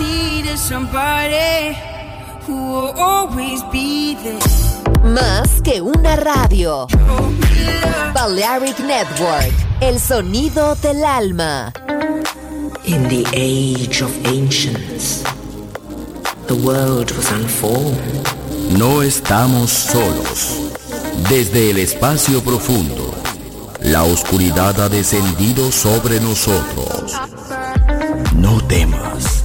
needed somebody who will always be there. Más que una radio. Balearic Network, el sonido del alma. In the age of ancients, the world was unformed. No estamos solos. Desde el espacio profundo, la oscuridad ha descendido sobre nosotros. No temas.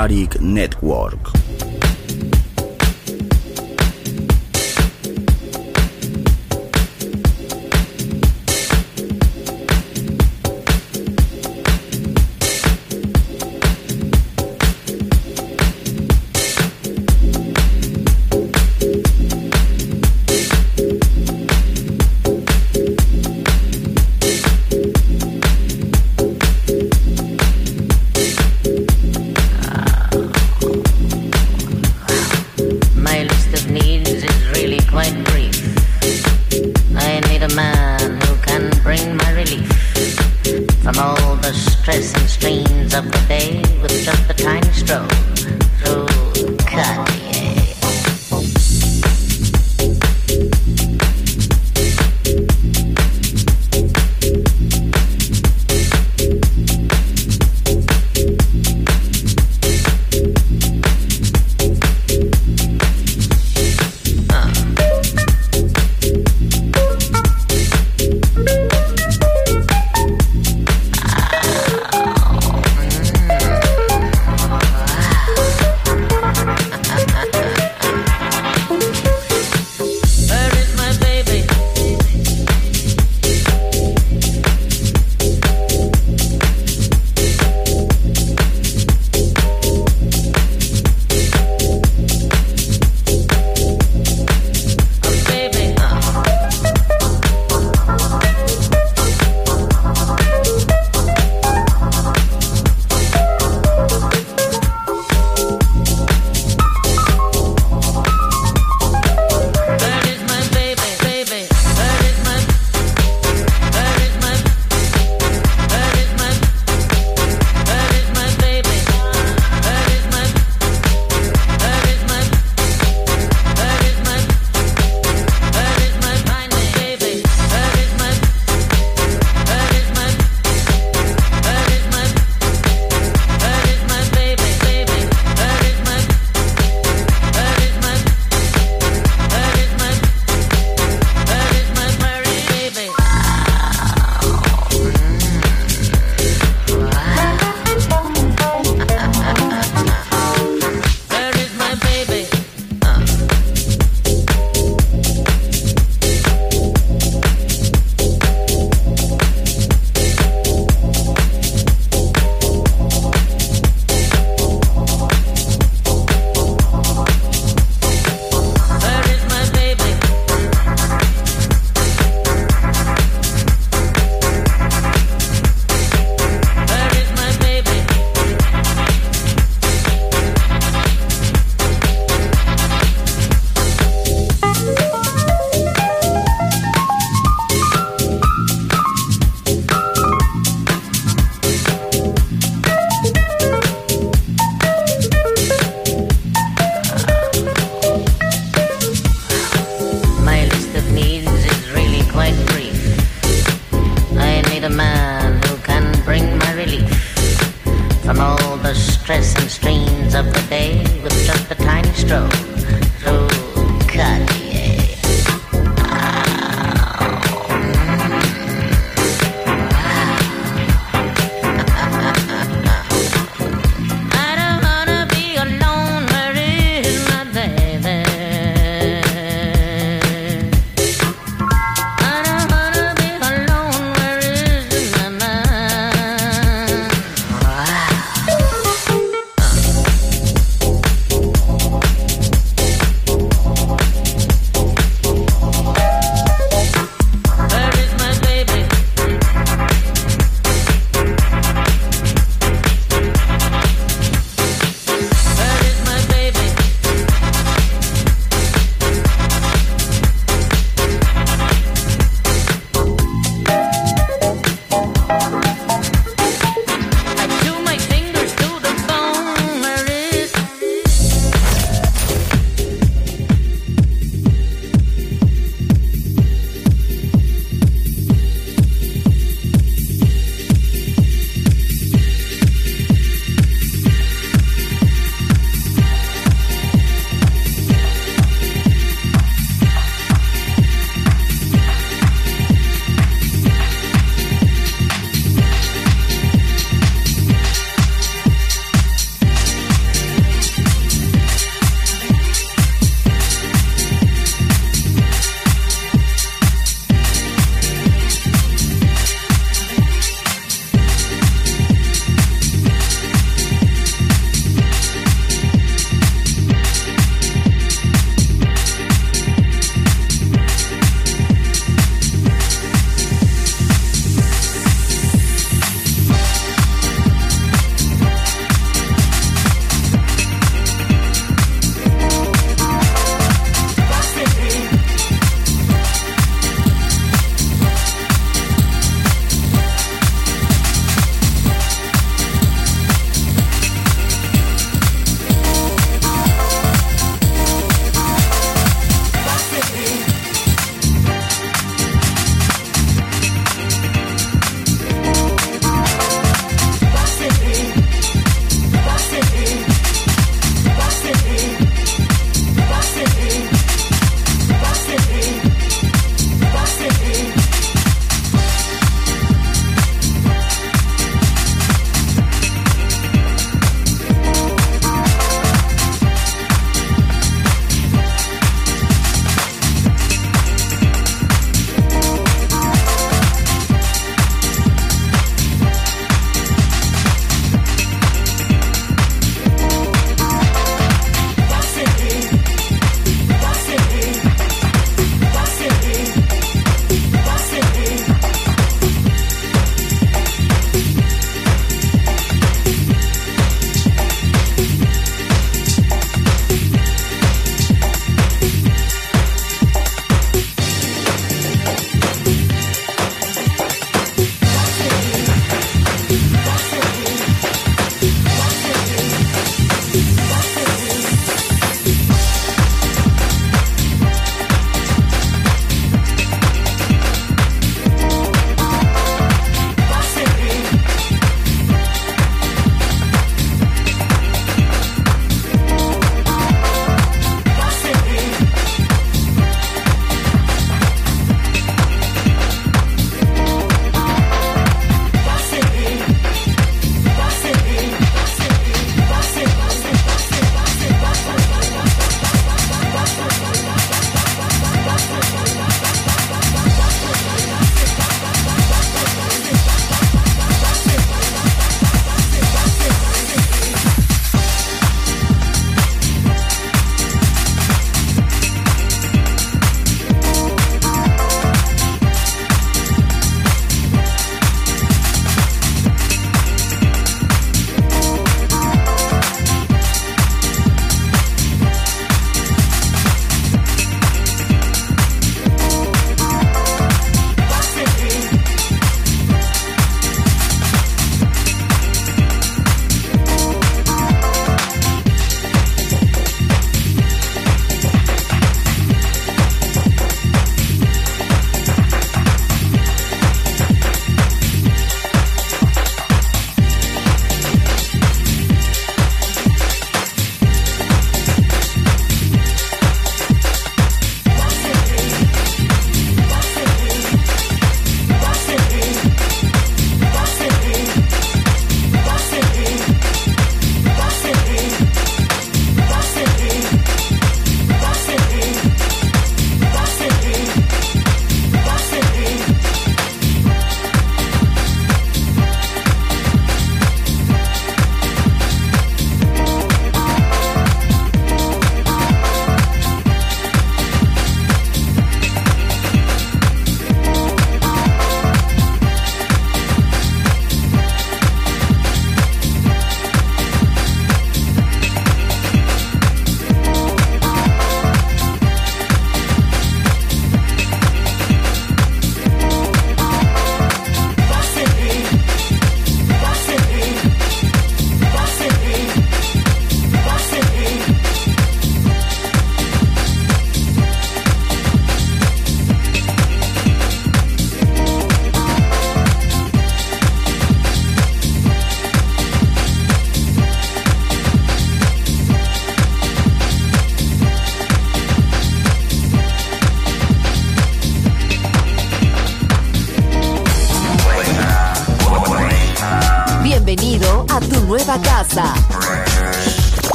En Balearic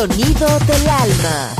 sonido del alma.